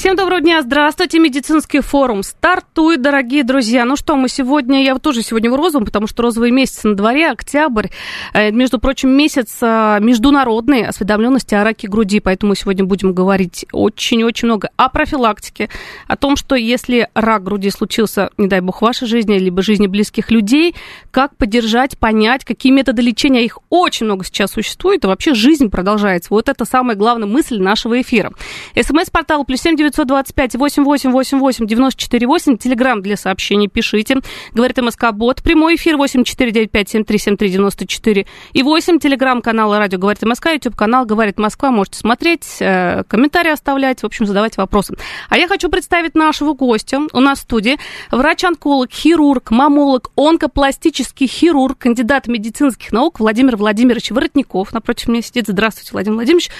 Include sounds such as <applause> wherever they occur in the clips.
Всем доброго дня, здравствуйте, медицинский форум стартует, дорогие друзья. Ну что, мы сегодня, я тоже сегодня в розовом, потому что розовый месяц на дворе, октябрь, э, между прочим, месяц э, международной осведомленности о раке груди, поэтому сегодня будем говорить очень-очень много о профилактике, о том, что если рак груди случился, не дай бог, в вашей жизни, либо жизни близких людей, как поддержать, понять, какие методы лечения, их очень много сейчас существует, и вообще жизнь продолжается. Вот это самая главная мысль нашего эфира. СМС-портал плюс семь 925 8888 948. Телеграмм для сообщений пишите. Говорит МСК Бот. Прямой эфир 8495 7373 94 и 8. Телеграм-канал Радио Говорит МСК. Ютуб канал Говорит Москва. Можете смотреть, э, комментарии оставлять, в общем, задавать вопросы. А я хочу представить нашего гостя. У нас в студии врач-онколог, хирург, мамолог, онкопластический хирург, кандидат медицинских наук Владимир Владимирович Воротников. Напротив меня сидит. Здравствуйте, Владимир Владимирович.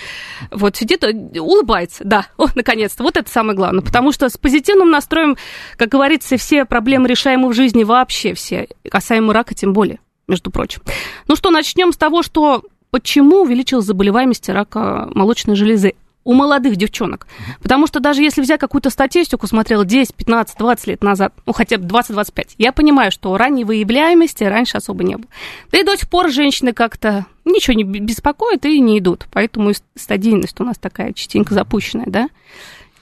Вот сидит, э, улыбается. Да, о, наконец-то. Вот это самое главное. Потому что с позитивным настроем, как говорится, все проблемы решаемы в жизни вообще все, касаемо рака тем более, между прочим. Ну что, начнем с того, что почему увеличилась заболеваемость рака молочной железы у молодых девчонок. Потому что даже если взять какую-то статистику, смотрела 10, 15, 20 лет назад, ну хотя бы 20-25, я понимаю, что ранней выявляемости раньше особо не было. Да и до сих пор женщины как-то ничего не беспокоят и не идут. Поэтому стадийность у нас такая частенько запущенная, да?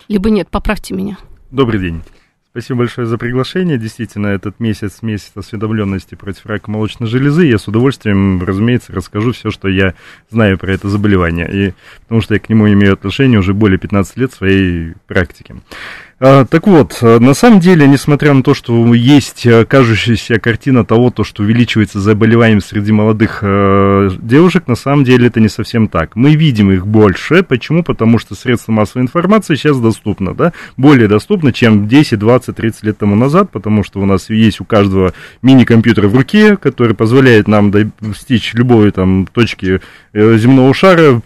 Либо нет? Поправьте меня. Добрый день. Спасибо большое за приглашение. Действительно, этот месяц, месяц осведомленности против рака молочной железы. Я с удовольствием, разумеется, расскажу все, что я знаю про это заболевание. И, потому что я к нему имею отношение уже более 15 лет своей практики. А, так вот, э, на самом деле, несмотря на то, что есть э, кажущаяся картина того, то, что увеличивается заболеваемость среди молодых э, девушек, на самом деле это не совсем так. Мы видим их больше. Почему? Потому что средства массовой информации сейчас доступны, да, более доступны, чем 10, 20, 30 лет тому назад, потому что у нас есть у каждого мини-компьютер в руке, который позволяет нам достичь любой там точки земного шара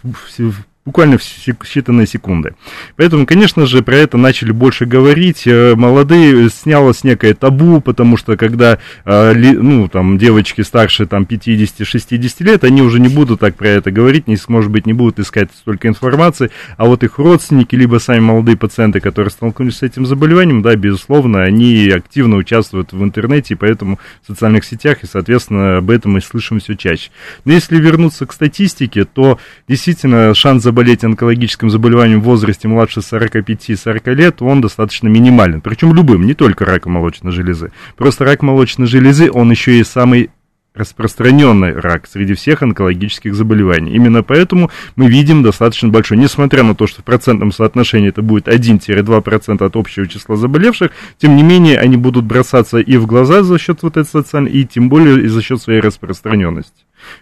буквально в считанные секунды. Поэтому, конечно же, про это начали больше говорить. Э, молодые снялось некое табу, потому что когда, э, ну, там, девочки старше, там, 50-60 лет, они уже не будут так про это говорить, не, может быть, не будут искать столько информации, а вот их родственники, либо сами молодые пациенты, которые столкнулись с этим заболеванием, да, безусловно, они активно участвуют в интернете, поэтому в социальных сетях, и, соответственно, об этом мы слышим все чаще. Но если вернуться к статистике, то действительно шанс заболеть онкологическим заболеванием в возрасте младше 45-40 лет, он достаточно минимален. Причем любым, не только раком молочной железы. Просто рак молочной железы, он еще и самый распространенный рак среди всех онкологических заболеваний. Именно поэтому мы видим достаточно большой, несмотря на то, что в процентном соотношении это будет 1-2% от общего числа заболевших, тем не менее они будут бросаться и в глаза за счет вот этой социальной, и тем более и за счет своей распространенности.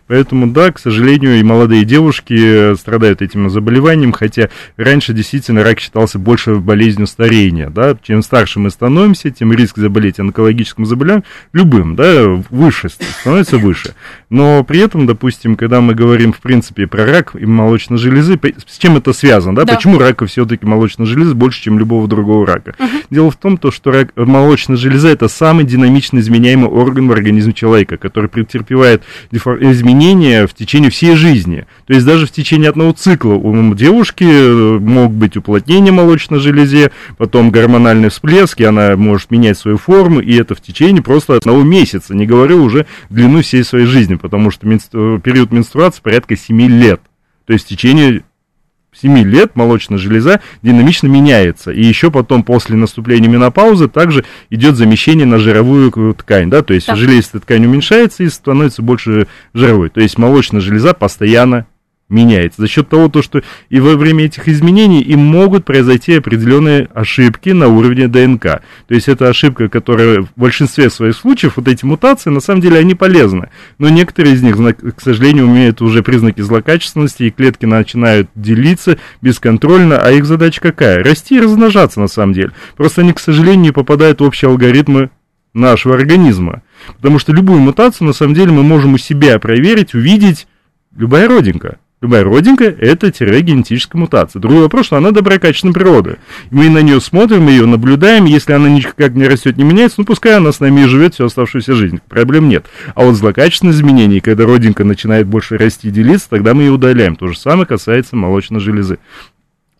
Поэтому, да, к сожалению, и молодые девушки страдают этим заболеванием, хотя раньше действительно рак считался больше болезнью старения, да, чем старше мы становимся, тем риск заболеть онкологическим заболеванием, любым, да, выше, становится выше. Но при этом, допустим, когда мы говорим, в принципе, про рак и молочной железы, с чем это связано, да, да. почему рака все-таки молочной железы больше, чем любого другого рака? Угу. Дело в том, то, что рак, молочная железа это самый динамично изменяемый орган в организме человека, который претерпевает деформацию изменения в течение всей жизни. То есть даже в течение одного цикла у девушки э, могут быть уплотнения молочной железе, потом гормональный всплеск, и она может менять свою форму, и это в течение просто одного месяца, не говорю уже длину всей своей жизни, потому что менстru... период менструации порядка 7 лет. То есть в течение 7 лет молочная железа динамично меняется. И еще потом, после наступления менопаузы, также идет замещение на жировую ткань. Да? То есть так. железистая ткань уменьшается и становится больше жировой. То есть молочная железа постоянно меняется. За счет того, то, что и во время этих изменений им могут произойти определенные ошибки на уровне ДНК. То есть это ошибка, которая в большинстве своих случаев, вот эти мутации, на самом деле они полезны. Но некоторые из них, к сожалению, имеют уже признаки злокачественности, и клетки начинают делиться бесконтрольно, а их задача какая? Расти и размножаться на самом деле. Просто они, к сожалению, не попадают в общие алгоритмы нашего организма. Потому что любую мутацию, на самом деле, мы можем у себя проверить, увидеть, любая родинка. Любая родинка – это генетическая мутация. Другой вопрос, что она доброкачественной природы. Мы на нее смотрим, ее наблюдаем, если она никак не растет, не меняется, ну пускай она с нами и живет всю оставшуюся жизнь, проблем нет. А вот злокачественные изменения, когда родинка начинает больше расти и делиться, тогда мы ее удаляем. То же самое касается молочной железы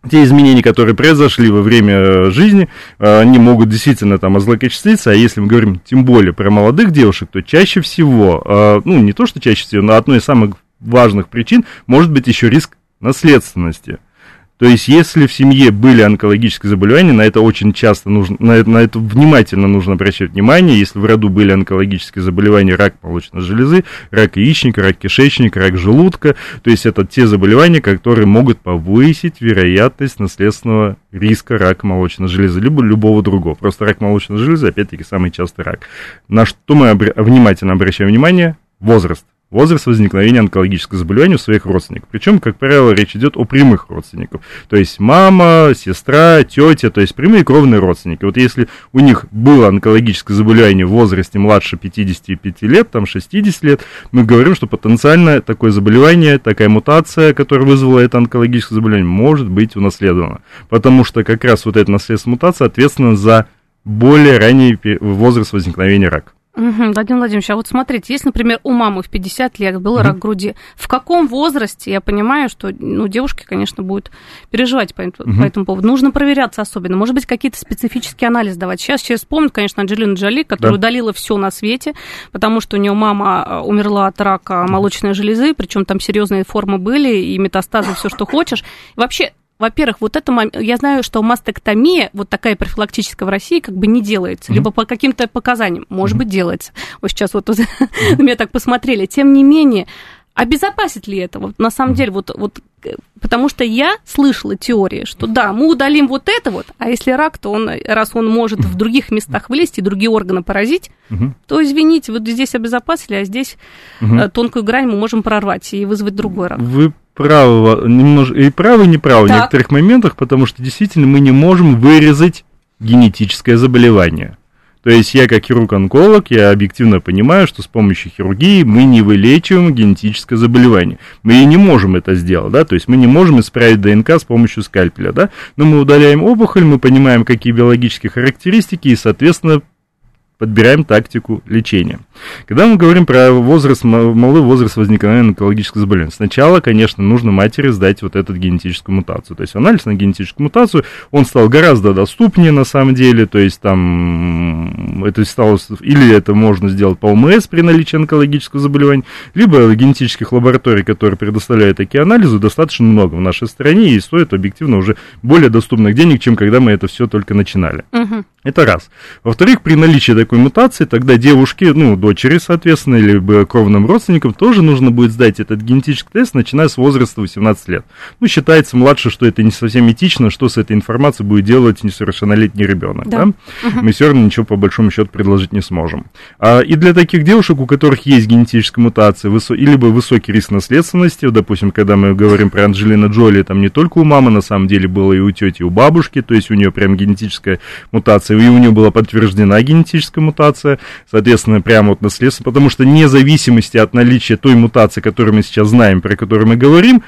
те изменения, которые произошли во время э, жизни, э, они могут действительно там озлокочаститься, а если мы говорим тем более про молодых девушек, то чаще всего, э, ну не то, что чаще всего, но одной из самых важных причин может быть еще риск наследственности. То есть, если в семье были онкологические заболевания, на это очень часто нужно, на это, на это внимательно нужно обращать внимание. Если в роду были онкологические заболевания, рак молочной железы, рак яичника, рак кишечника, рак желудка, то есть это те заболевания, которые могут повысить вероятность наследственного риска рака молочной железы, либо любого другого. Просто рак молочной железы, опять-таки, самый частый рак. На что мы обр- внимательно обращаем внимание? Возраст возраст возникновения онкологического заболевания у своих родственников. Причем, как правило, речь идет о прямых родственников. То есть мама, сестра, тетя, то есть прямые кровные родственники. Вот если у них было онкологическое заболевание в возрасте младше 55 лет, там 60 лет, мы говорим, что потенциально такое заболевание, такая мутация, которая вызвала это онкологическое заболевание, может быть унаследована. Потому что как раз вот эта наследственная мутация ответственна за более ранний возраст возникновения рака. Угу, Владимир Владимирович, а вот смотрите, если, например, у мамы в 50 лет был угу. рак груди, в каком возрасте, я понимаю, что, ну, девушки, конечно, будут переживать по, угу. по этому поводу. Нужно проверяться особенно, может быть, какие-то специфические анализы давать. Сейчас все вспомнят, конечно, Анджелину Джоли, которая да. удалила все на свете, потому что у нее мама а, умерла от рака молочной железы, причем там серьезные формы были, и метастазы, все, что хочешь. И вообще, во-первых, вот это, я знаю, что мастектомия, вот такая профилактическая в России, как бы не делается, mm-hmm. либо по каким-то показаниям, может mm-hmm. быть, делается. Вот сейчас вот <laughs> mm-hmm. меня так посмотрели. Тем не менее, обезопасит ли это? Вот на самом деле, вот, вот, потому что я слышала теории, что да, мы удалим вот это вот, а если рак, то он, раз он может в других местах вылезти, другие органы поразить, угу. то извините, вот здесь обезопасили, а здесь угу. тонкую грань мы можем прорвать и вызвать другой рак. Вы правы, немножко, и правы, и неправы так. в некоторых моментах, потому что действительно мы не можем вырезать генетическое заболевание. То есть я как хирург-онколог, я объективно понимаю, что с помощью хирургии мы не вылечиваем генетическое заболевание. Мы и не можем это сделать, да, то есть мы не можем исправить ДНК с помощью скальпеля, да, но мы удаляем опухоль, мы понимаем, какие биологические характеристики, и, соответственно, подбираем тактику лечения. Когда мы говорим про возраст, малый возраст возникновения онкологического заболевания, сначала, конечно, нужно матери сдать вот эту генетическую мутацию. То есть анализ на генетическую мутацию, он стал гораздо доступнее на самом деле, то есть там это стало, или это можно сделать по ОМС при наличии онкологического заболевания, либо генетических лабораторий, которые предоставляют такие анализы, достаточно много в нашей стране и стоит объективно уже более доступных денег, чем когда мы это все только начинали. Угу. Это раз. Во-вторых, при наличии такой мутации, тогда девушке, ну, дочери, соответственно, или кровным родственникам тоже нужно будет сдать этот генетический тест, начиная с возраста 18 лет. Ну, считается младше, что это не совсем этично, что с этой информацией будет делать несовершеннолетний ребенок. Да. Да? Угу. Мы все равно ничего по большому счету предложить не сможем. А, и для таких девушек, у которых есть генетическая мутация, высо... либо высокий риск наследственности, допустим, когда мы говорим про Анджелина Джоли, там не только у мамы, на самом деле, было и у тети, и у бабушки, то есть у нее прям генетическая мутация, и у нее была подтверждена генетическая мутация, соответственно, прямо вот наследство, потому что вне зависимости от наличия той мутации, которую мы сейчас знаем, про которую мы говорим,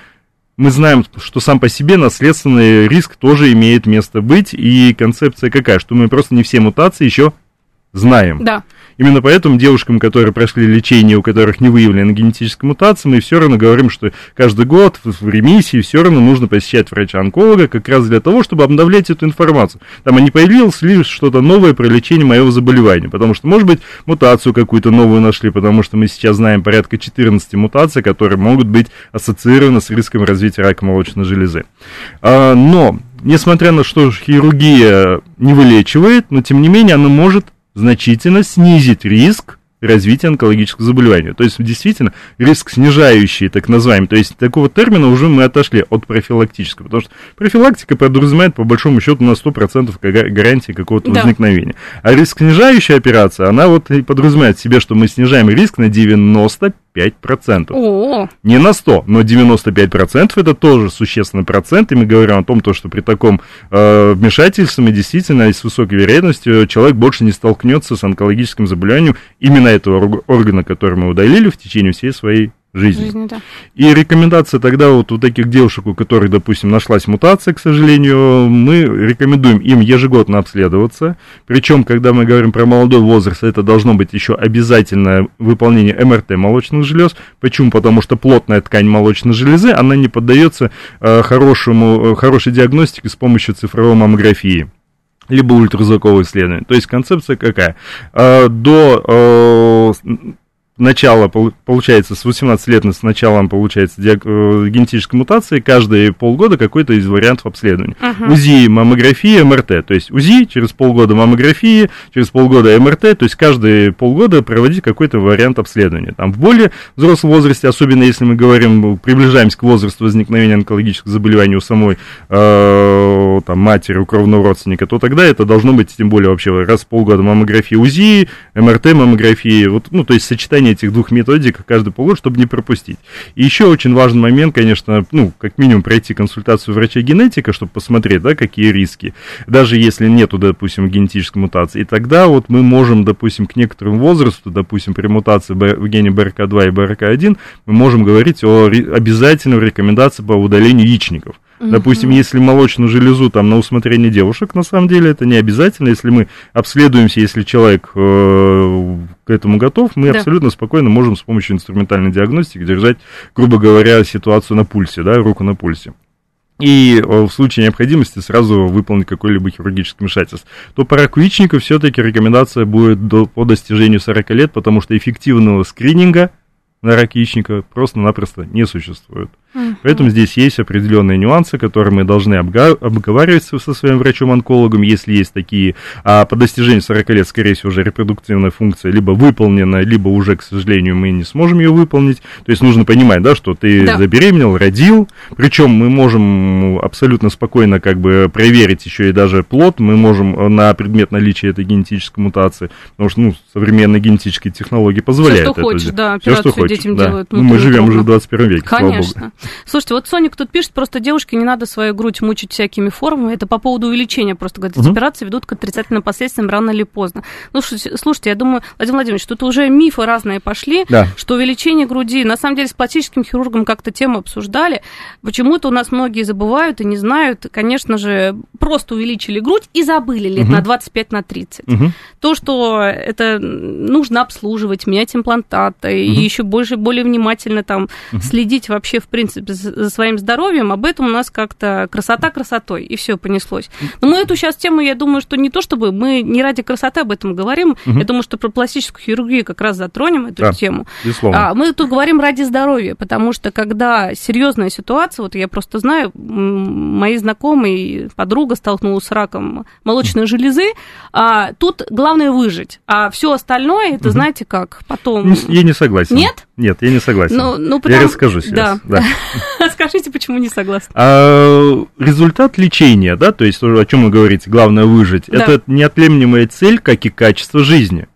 мы знаем, что сам по себе наследственный риск тоже имеет место быть, и концепция какая, что мы просто не все мутации еще знаем. Да. Именно поэтому девушкам, которые прошли лечение, у которых не выявлена генетическая мутация, мы все равно говорим, что каждый год в ремиссии все равно нужно посещать врача-онколога как раз для того, чтобы обновлять эту информацию. Там, не появилось ли что-то новое про лечение моего заболевания, потому что, может быть, мутацию какую-то новую нашли, потому что мы сейчас знаем порядка 14 мутаций, которые могут быть ассоциированы с риском развития рака молочной железы. А, но несмотря на что хирургия не вылечивает, но тем не менее она может значительно снизить риск развития онкологического заболевания. То есть, действительно, риск снижающий, так называемый. То есть, такого термина уже мы отошли от профилактического. Потому что профилактика подразумевает, по большому счету, на 100% гарантии какого-то да. возникновения. А риск снижающая операция, она вот и подразумевает себе, что мы снижаем риск на 95%. О-о-о. Не на 100, но 95% это тоже существенный процент, и мы говорим о том, то, что при таком э, вмешательстве мы действительно с высокой вероятностью человек больше не столкнется с онкологическим заболеванием именно этого органа, который мы удалили в течение всей своей жизни. жизни да. И рекомендация тогда вот у таких девушек, у которых, допустим, нашлась мутация, к сожалению, мы рекомендуем им ежегодно обследоваться. Причем, когда мы говорим про молодой возраст, это должно быть еще обязательное выполнение МРТ молочных желез. Почему? Потому что плотная ткань молочной железы, она не поддается э, хорошему, э, хорошей диагностике с помощью цифровой маммографии либо ультразвукового исследования. То есть концепция какая? Э, до начало, получается, с 18 лет с началом, получается, диаг... Э, генетической мутации, каждые полгода какой-то из вариантов обследования. Uh-huh. УЗИ, маммография, МРТ. То есть УЗИ, через полгода маммографии, через полгода МРТ, то есть каждые полгода проводить какой-то вариант обследования. Там в более взрослом возрасте, особенно если мы говорим, приближаемся к возрасту возникновения онкологических заболеваний у самой э, там, матери, у кровного родственника, то тогда это должно быть, тем более вообще раз в полгода маммография УЗИ, МРТ, маммографии, вот, ну, то есть сочетание сочетание этих двух методик каждый полгода, чтобы не пропустить. И еще очень важный момент, конечно, ну, как минимум пройти консультацию врача-генетика, чтобы посмотреть, да, какие риски, даже если нету, допустим, генетической мутации. И тогда вот мы можем, допустим, к некоторому возрасту, допустим, при мутации в гене БРК2 и БРК1, мы можем говорить о обязательной рекомендации по удалению яичников. Допустим, если молочную железу там на усмотрение девушек, на самом деле это не обязательно. Если мы обследуемся, если человек э, к этому готов, мы да. абсолютно спокойно можем с помощью инструментальной диагностики держать, грубо говоря, ситуацию на пульсе, да, руку на пульсе и э, в случае необходимости сразу выполнить какое-либо хирургическое вмешательство, то по раку яичника все-таки рекомендация будет до, по достижению 40 лет, потому что эффективного скрининга на рак яичника просто-напросто не существует. Угу. Поэтому здесь есть определенные нюансы, которые мы должны обговаривать со своим врачом-онкологом, если есть такие. А по достижению 40 лет, скорее всего, уже репродуктивная функция либо выполнена, либо уже, к сожалению, мы не сможем ее выполнить. То есть нужно понимать, да, что ты да. забеременел, родил. Причем мы можем абсолютно спокойно как бы проверить еще и даже плод. Мы можем на предмет наличия этой генетической мутации, потому что ну, современные генетические технологии позволяют Все, что это хочешь, да, Все, что хочешь, детям да. делают. Ну, мы живем уже в 21 веке, Конечно. слава богу. Слушайте, вот Соник тут пишет, просто девушке не надо свою грудь мучить всякими формами. Это по поводу увеличения. Просто, говорит, угу. операции ведут к отрицательным последствиям рано или поздно. Ну, слушайте, я думаю, Владимир Владимирович, тут уже мифы разные пошли, да. что увеличение груди... На самом деле, с пластическим хирургом как-то тему обсуждали. Почему-то у нас многие забывают и не знают. Конечно же, просто увеличили грудь и забыли лет угу. на 25, на 30. Угу. То, что это нужно обслуживать, менять имплантаты, угу. и еще больше, более внимательно там угу. следить вообще, в принципе, за своим здоровьем, об этом у нас как-то красота красотой, и все понеслось. Но мы эту сейчас тему, я думаю, что не то чтобы мы не ради красоты об этом говорим, угу. я думаю, что про пластическую хирургию как раз затронем эту да, тему. Безусловно. А, мы тут говорим ради здоровья, потому что когда серьезная ситуация, вот я просто знаю, мои знакомые, подруга столкнулась с раком молочной железы, а тут главное выжить, а все остальное, это угу. знаете как, потом... Я не согласен. Нет? Нет, я не согласен. Ну, ну, потому... Я расскажу сейчас. Да. да. <laughs> Скажите, почему не согласны? А, результат лечения, да, то есть о чем вы говорите, главное выжить, да. это неотъемлемая цель, как и качество жизни.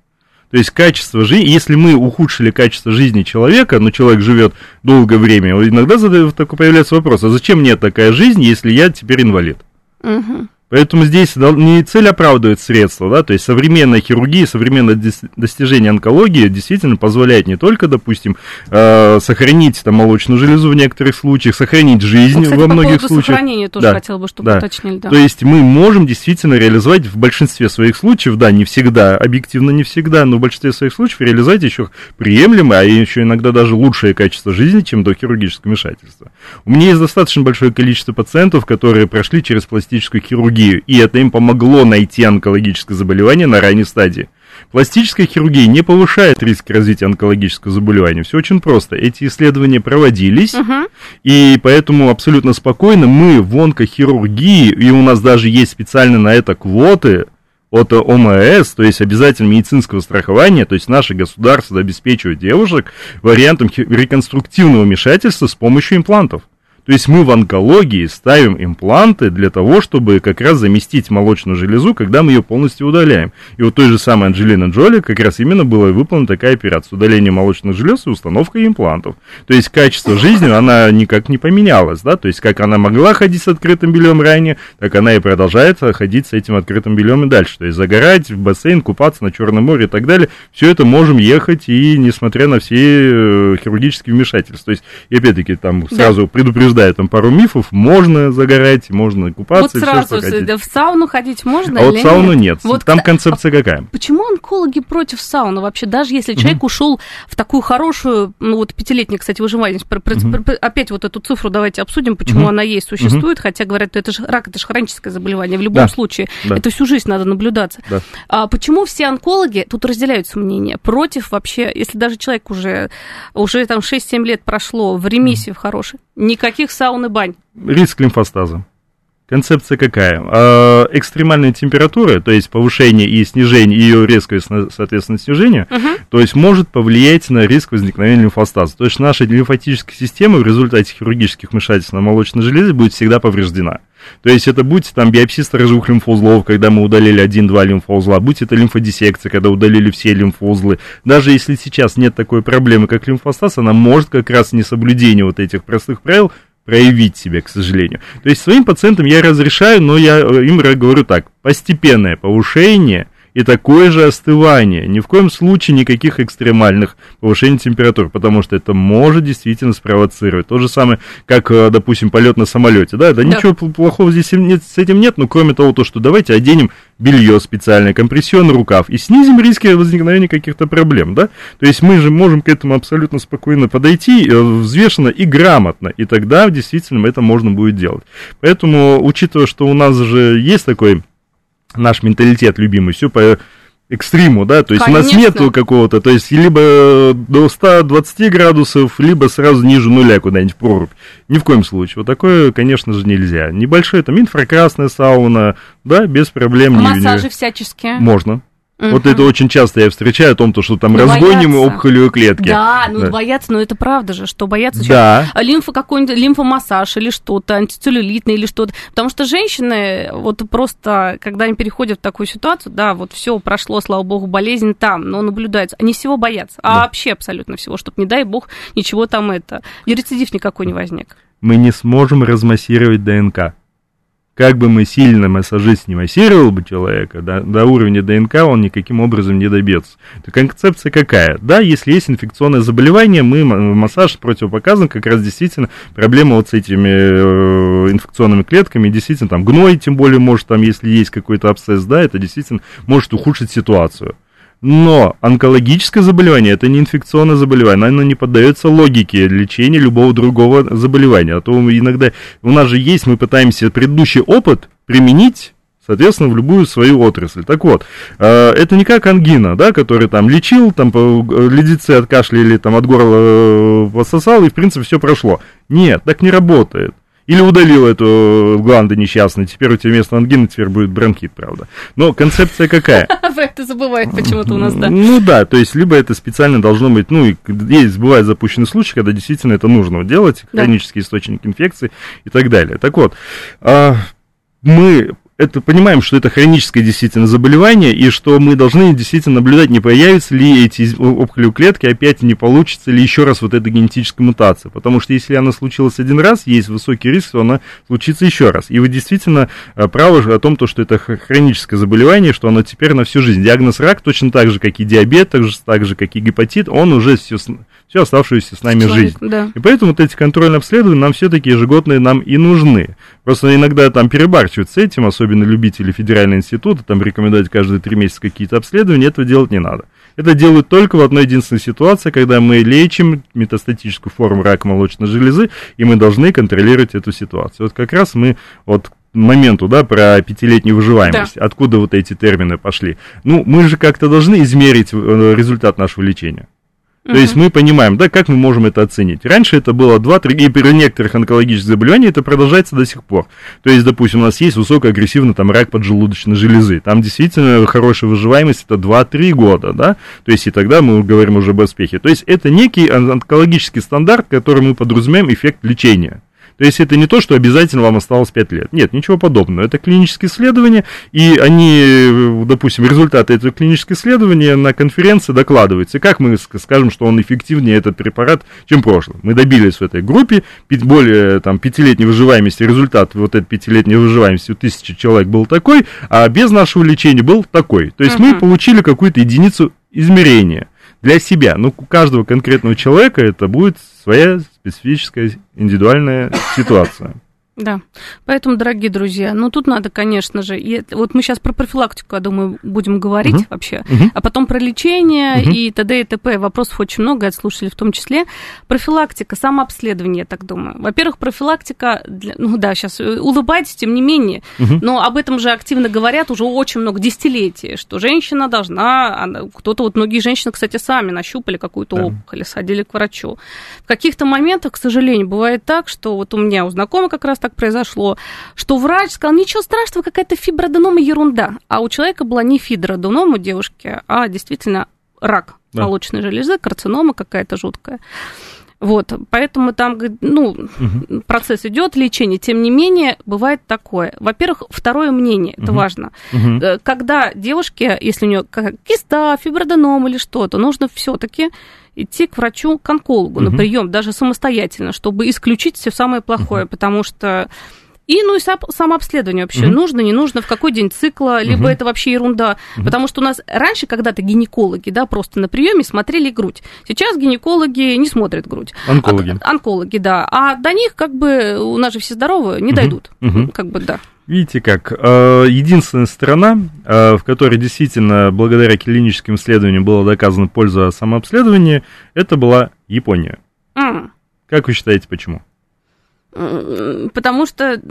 То есть качество жизни, если мы ухудшили качество жизни человека, но человек живет долгое время, иногда задает, такой появляется вопрос, а зачем мне такая жизнь, если я теперь инвалид? Угу. Поэтому здесь не цель оправдывает средства, да, то есть современная хирургия, современное достижение онкологии действительно позволяет не только, допустим, э, сохранить там молочную железу в некоторых случаях, сохранить жизнь ну, кстати, во многих по случаях. сохранения тоже да, хотел бы, чтобы да. уточнили, да. То есть мы можем действительно реализовать в большинстве своих случаев, да, не всегда, объективно не всегда, но в большинстве своих случаев реализовать еще приемлемое, а еще иногда даже лучшее качество жизни, чем до хирургического вмешательства. У меня есть достаточно большое количество пациентов, которые прошли через пластическую хирургию хирургию, и это им помогло найти онкологическое заболевание на ранней стадии. Пластическая хирургия не повышает риск развития онкологического заболевания. Все очень просто. Эти исследования проводились, uh-huh. и поэтому абсолютно спокойно мы в онкохирургии, и у нас даже есть специально на это квоты, от ОМС, то есть обязательно медицинского страхования, то есть наше государство обеспечивает девушек вариантом реконструктивного вмешательства с помощью имплантов. То есть мы в онкологии ставим импланты для того, чтобы как раз заместить молочную железу, когда мы ее полностью удаляем. И вот той же самой Анджелина Джоли как раз именно была выполнена такая операция. Удаление молочных желез и установка имплантов. То есть качество жизни, она никак не поменялась, да, то есть как она могла ходить с открытым бельем ранее, так она и продолжает ходить с этим открытым бельем и дальше. То есть загорать в бассейн, купаться на Черном море и так далее. Все это можем ехать и несмотря на все э, хирургические вмешательства. То есть, и опять-таки там сразу да. предупреждаю подтверждаю там пару мифов. Можно загорать, можно купаться. Вот сразу все, в сауну ходить можно а или вот сауну нет? Вот, там концепция а какая? Почему онкологи против сауны вообще? Даже если человек ушел в такую хорошую, ну вот пятилетняя, кстати, выживаемость. Опять вот эту цифру давайте обсудим, почему она есть, существует, хотя говорят, это же рак, это же хроническое заболевание в любом да. случае. Да. Это всю жизнь надо наблюдаться. Да. А почему все онкологи, тут разделяются мнения, против вообще, если даже человек уже, уже там 6-7 лет прошло в ремиссии в хорошей, никаких саун и бань. Риск лимфостаза. Концепция какая? Э, экстремальные температуры, то есть повышение и снижение, ее резкое, соответственно, снижение, uh-huh. то есть может повлиять на риск возникновения лимфостаза. То есть наша лимфатическая система в результате хирургических вмешательств на молочной железе будет всегда повреждена. То есть это будь там биопсия сторожевых лимфоузлов, когда мы удалили один-два лимфоузла, будь это лимфодиссекция, когда удалили все лимфоузлы. Даже если сейчас нет такой проблемы, как лимфостаз, она может как раз несоблюдение вот этих простых правил проявить себя, к сожалению. То есть своим пациентам я разрешаю, но я э, им говорю так, постепенное повышение – и такое же остывание. Ни в коем случае никаких экстремальных повышений температур, потому что это может действительно спровоцировать. То же самое, как, э, допустим, полет на самолете. Да, да, да. ничего плохого здесь нет, с этим нет, но кроме того, то, что давайте оденем белье специальное, компрессионный рукав и снизим риски возникновения каких-то проблем, да? То есть мы же можем к этому абсолютно спокойно подойти, э, взвешенно и грамотно, и тогда действительно это можно будет делать. Поэтому, учитывая, что у нас же есть такой наш менталитет любимый, все по экстриму, да, то есть Конечно. у нас нету какого-то, то есть либо до 120 градусов, либо сразу ниже нуля куда-нибудь в прорубь. Ни в коем случае. Вот такое, конечно же, нельзя. Небольшая там инфракрасная сауна, да, без проблем. А массажи всяческие? Можно. Угу. Вот это очень часто я встречаю о том, то, что там ну, разгоним боятся. опухолевые клетки. Да, ну да. боятся, но это правда же, что боятся да. Лимфа какой-нибудь, лимфомассаж или что-то, антицеллюлитный или что-то. Потому что женщины, вот просто, когда они переходят в такую ситуацию, да, вот все прошло, слава богу, болезнь там, но наблюдается, они всего боятся, а да. вообще абсолютно всего, чтобы, не дай бог, ничего там это, и рецидив никакой не возник. Мы не сможем размассировать ДНК как бы мы сильно массажист не массировал бы человека, да, до уровня ДНК он никаким образом не добьется. То концепция какая? Да, если есть инфекционное заболевание, мы массаж противопоказан, как раз действительно проблема вот с этими э, инфекционными клетками, действительно там гной, тем более может там, если есть какой-то абсцесс, да, это действительно может ухудшить ситуацию. Но онкологическое заболевание это не инфекционное заболевание, оно не поддается логике лечения любого другого заболевания. А то иногда у нас же есть, мы пытаемся предыдущий опыт применить соответственно, в любую свою отрасль. Так вот, э, это не как ангина, да, который там лечил, там ледицы от кашля или там от горла э, пососал, и, в принципе, все прошло. Нет, так не работает. Или удалил эту гланду несчастную, теперь у тебя вместо ангины теперь будет бронхит, правда. Но концепция какая? <laughs> Это забывает почему-то у нас, да. Ну да, то есть либо это специально должно быть, ну, есть, бывает запущенный случай, когда действительно это нужно делать, хронический источник инфекции и так далее. Так вот, а, мы это понимаем, что это хроническое действительно заболевание, и что мы должны действительно наблюдать, не появятся ли эти опухолевые клетки, опять не получится ли еще раз вот эта генетическая мутация. Потому что если она случилась один раз, есть высокий риск, что она случится еще раз. И вы действительно э, правы о том, то, что это хроническое заболевание, что оно теперь на всю жизнь. Диагноз рак точно так же, как и диабет, так же, так же как и гепатит, он уже все, всю оставшуюся с нами Человек, жизнь. Да. И поэтому вот эти контрольные обследования нам все-таки ежегодные нам и нужны. Просто иногда там перебарщивают с этим, особенно любители федерального института, там рекомендуют каждые три месяца какие-то обследования, этого делать не надо. Это делают только в одной единственной ситуации, когда мы лечим метастатическую форму рака молочной железы, и мы должны контролировать эту ситуацию. Вот как раз мы вот моменту, да, про пятилетнюю выживаемость, да. откуда вот эти термины пошли. Ну, мы же как-то должны измерить э, результат нашего лечения. То есть мы понимаем, да, как мы можем это оценить. Раньше это было 2-3, и при некоторых онкологических заболеваниях это продолжается до сих пор. То есть, допустим, у нас есть высокоагрессивный там рак поджелудочной железы. Там действительно хорошая выживаемость это 2-3 года, да. То есть и тогда мы говорим уже об успехе. То есть это некий онкологический стандарт, который мы подразумеваем эффект лечения. То есть это не то, что обязательно вам осталось 5 лет. Нет, ничего подобного. Это клинические исследования, и они, допустим, результаты этого клинического исследования на конференции докладываются. И как мы скажем, что он эффективнее, этот препарат, чем прошлый. Мы добились в этой группе более там, пятилетней выживаемости. Результат вот этой пятилетней выживаемости у тысячи человек был такой, а без нашего лечения был такой. То есть uh-huh. мы получили какую-то единицу измерения для себя. Ну, у каждого конкретного человека это будет своя специфическая индивидуальная ситуация. Да, поэтому, дорогие друзья, ну тут надо, конечно же, и, вот мы сейчас про профилактику, я думаю, будем говорить uh-huh. вообще, uh-huh. а потом про лечение uh-huh. и т.д. и т.п. Вопросов очень много, от слушателей в том числе. Профилактика, самообследование, я так думаю. Во-первых, профилактика, для, ну да, сейчас э, улыбайтесь, тем не менее, uh-huh. но об этом же активно говорят уже очень много десятилетий, что женщина должна, она, кто-то, вот многие женщины, кстати, сами нащупали какую-то да. опухоль, сходили к врачу. В каких-то моментах, к сожалению, бывает так, что вот у меня у знакомых как раз так произошло, что врач сказал, ничего страшного, какая-то фиброденома ерунда. А у человека была не фиброденома у девушки, а действительно рак молочной железы, карцинома какая-то жуткая. Вот, поэтому там, ну, угу. процесс идет, лечение. Тем не менее, бывает такое. Во-первых, второе мнение, это угу. важно. Угу. Когда девушке, если у нее киста, фиброденом или что-то, нужно все-таки идти к врачу, к онкологу угу. на прием, даже самостоятельно, чтобы исключить все самое плохое, угу. потому что и, ну, и самообследование вообще. Угу. Нужно, не нужно, в какой день цикла, либо угу. это вообще ерунда. Угу. Потому что у нас раньше когда-то гинекологи, да, просто на приеме смотрели грудь. Сейчас гинекологи не смотрят грудь. Онкологи. А, онкологи, да. А до них, как бы, у нас же все здоровы, не угу. дойдут. Угу. Как бы, да. Видите как, э, единственная страна, э, в которой действительно благодаря клиническим исследованиям было доказано польза самообследования, это была Япония. Mm. Как вы считаете, почему? Потому что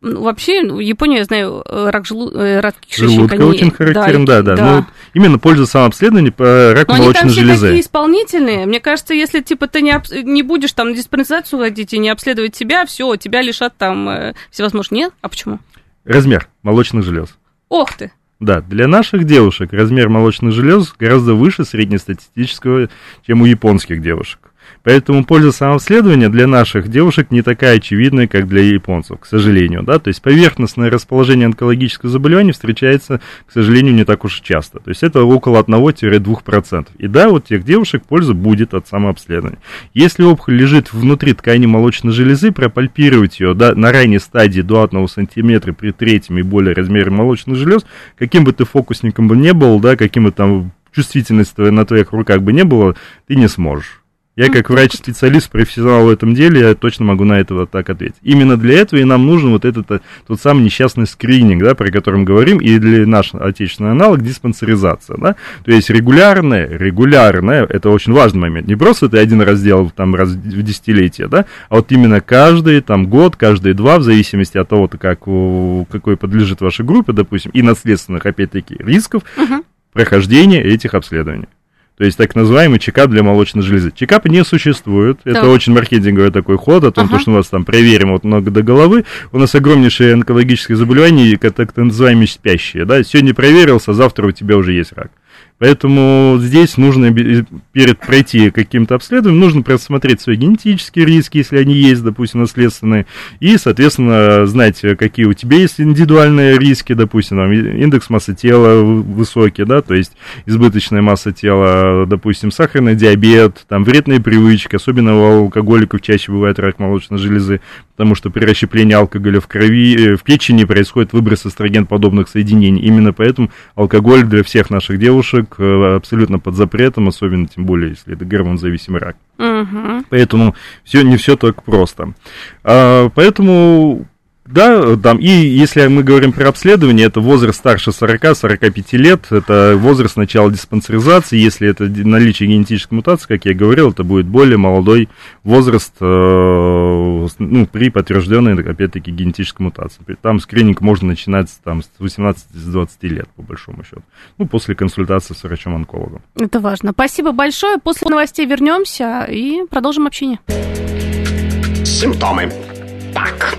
ну, вообще ну, Япония, я знаю, рак, желу... Э, рак кишечника. Желудка не... очень характерен, да, да. да. да. Ну, именно польза самообследования по раку Но молочной они там железы. Все такие исполнительные. Мне кажется, если типа ты не, об... не будешь там на диспансеризацию ходить и не обследовать себя, все, тебя лишат там э, всевозможных. Нет? А почему? Размер молочных желез. Ох ты! Да, для наших девушек размер молочных желез гораздо выше среднестатистического, чем у японских девушек. Поэтому польза самообследования для наших девушек не такая очевидная, как для японцев, к сожалению. Да? То есть поверхностное расположение онкологического заболевания встречается, к сожалению, не так уж часто. То есть это около 1-2%. И да, вот тех девушек польза будет от самообследования. Если опухоль лежит внутри ткани молочной железы, пропальпировать ее да, на ранней стадии до 1 см при третьем и более размере молочных желез, каким бы ты фокусником бы не был, да, каким бы там чувствительность на твоих руках бы не было, ты не сможешь. Я как врач-специалист, профессионал в этом деле, я точно могу на это вот так ответить. Именно для этого и нам нужен вот этот э, тот самый несчастный скрининг, да, про который мы говорим, и для наш отечественный аналог диспансеризация, да. То есть регулярная, регулярная, это очень важный момент. Не просто ты один раз сделал там раз в десятилетие, да, а вот именно каждый там год, каждые два, в зависимости от того, как, какой подлежит вашей группе, допустим, и наследственных, опять-таки, рисков, uh-huh. прохождения этих обследований. То есть так называемый чекап для молочной железы. Чекапа не существует. Да. Это очень маркетинговый такой ход о том, ага. что мы вас там проверим вот много до головы. У нас огромнейшие онкологические заболевания, так называемые спящие. Да? Сегодня проверился, завтра у тебя уже есть рак. Поэтому здесь нужно перед пройти каким-то обследованием, нужно просмотреть свои генетические риски, если они есть, допустим, наследственные, и, соответственно, знать, какие у тебя есть индивидуальные риски, допустим, там, индекс массы тела высокий, да, то есть избыточная масса тела, допустим, сахарный диабет, там, вредные привычки, особенно у алкоголиков чаще бывает рак молочной железы, потому что при расщеплении алкоголя в крови, э, в печени происходит выброс эстроген подобных соединений. Именно поэтому алкоголь для всех наших девушек э, абсолютно под запретом, особенно тем более, если это гормон-зависимый рак. Угу. Поэтому все, не все так просто. А, поэтому Да, там, и если мы говорим про обследование, это возраст старше 40-45 лет, это возраст начала диспансеризации, если это наличие генетической мутации, как я говорил, это будет более молодой возраст э, ну, при подтвержденной, опять-таки, генетической мутации. Там скрининг можно начинать там, с 18-20 лет, по большому счету, ну, после консультации с врачом-онкологом. Это важно. Спасибо большое. После новостей вернемся и продолжим общение. Симптомы. Так,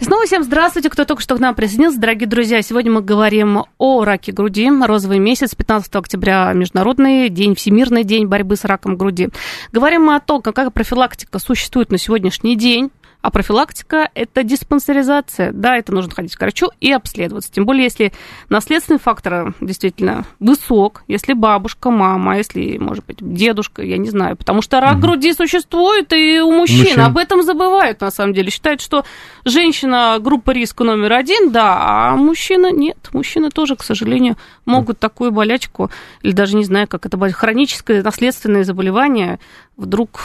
Снова всем здравствуйте, кто только что к нам присоединился. Дорогие друзья, сегодня мы говорим о раке груди. Розовый месяц, 15 октября, Международный день, Всемирный день борьбы с раком груди. Говорим мы о том, какая профилактика существует на сегодняшний день а профилактика – это диспансеризация. Да, это нужно ходить к врачу и обследоваться. Тем более, если наследственный фактор действительно высок, если бабушка, мама, если, может быть, дедушка, я не знаю. Потому что рак угу. груди существует и у мужчин. мужчин. Об этом забывают, на самом деле. Считают, что женщина – группа риска номер один, да, а мужчина – нет. Мужчины тоже, к сожалению, могут такую болячку, или даже не знаю, как это, хроническое наследственное заболевание вдруг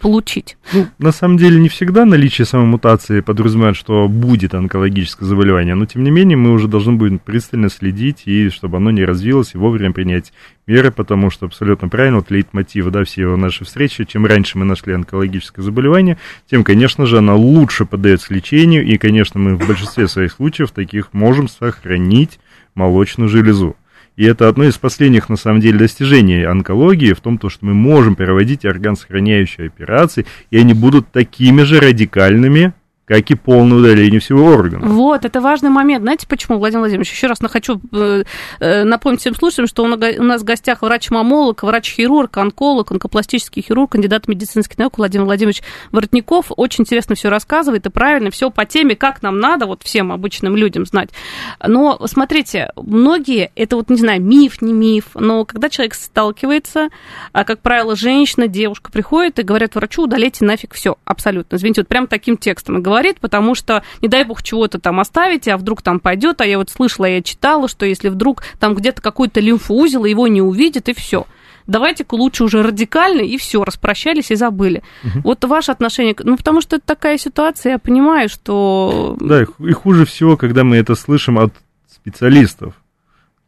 получить. Ну, на самом деле, не всегда наличие самой мутации подразумевает, что будет онкологическое заболевание, но, тем не менее, мы уже должны будем пристально следить, и чтобы оно не развилось, и вовремя принять меры, потому что абсолютно правильно, вот лейтмотив, да, все наши встречи, чем раньше мы нашли онкологическое заболевание, тем, конечно же, оно лучше поддается лечению, и, конечно, мы в большинстве своих случаев таких можем сохранить молочную железу. И это одно из последних, на самом деле, достижений онкологии в том, то, что мы можем проводить орган-сохраняющие операции, и они будут такими же радикальными, как и полное удаление всего органа. Вот, это важный момент. Знаете почему, Владимир Владимирович? Еще раз хочу э, э, напомнить всем слушателям, что у нас в гостях врач-мамолог, врач-хирург, онколог, онкопластический хирург, кандидат медицинских наук Владимир Владимирович Воротников. Очень интересно все рассказывает и правильно, все по теме, как нам надо, вот всем обычным людям знать. Но смотрите, многие, это вот, не знаю, миф, не миф, но когда человек сталкивается, а, как правило, женщина, девушка приходит и говорят врачу, удалите нафиг все, абсолютно. Извините, вот прям таким текстом. И говорит, потому что, не дай бог, чего-то там оставите, а вдруг там пойдет, а я вот слышала, я читала, что если вдруг там где-то какой-то лимфоузел, его не увидит, и все давайте-ка лучше уже радикально, и все, распрощались и забыли. Угу. Вот ваше отношение, ну, потому что это такая ситуация, я понимаю, что... Да, и хуже всего, когда мы это слышим от специалистов.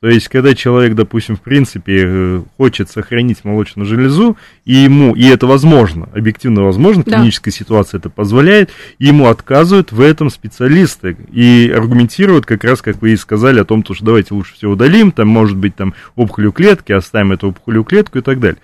То есть, когда человек, допустим, в принципе, э, хочет сохранить молочную железу, и ему, и это возможно, объективно возможно, да. клиническая ситуация это позволяет, ему отказывают в этом специалисты и аргументируют, как раз, как вы и сказали, о том, что давайте лучше все удалим, там может быть там опухолью клетки, оставим эту опухолью клетку и так далее.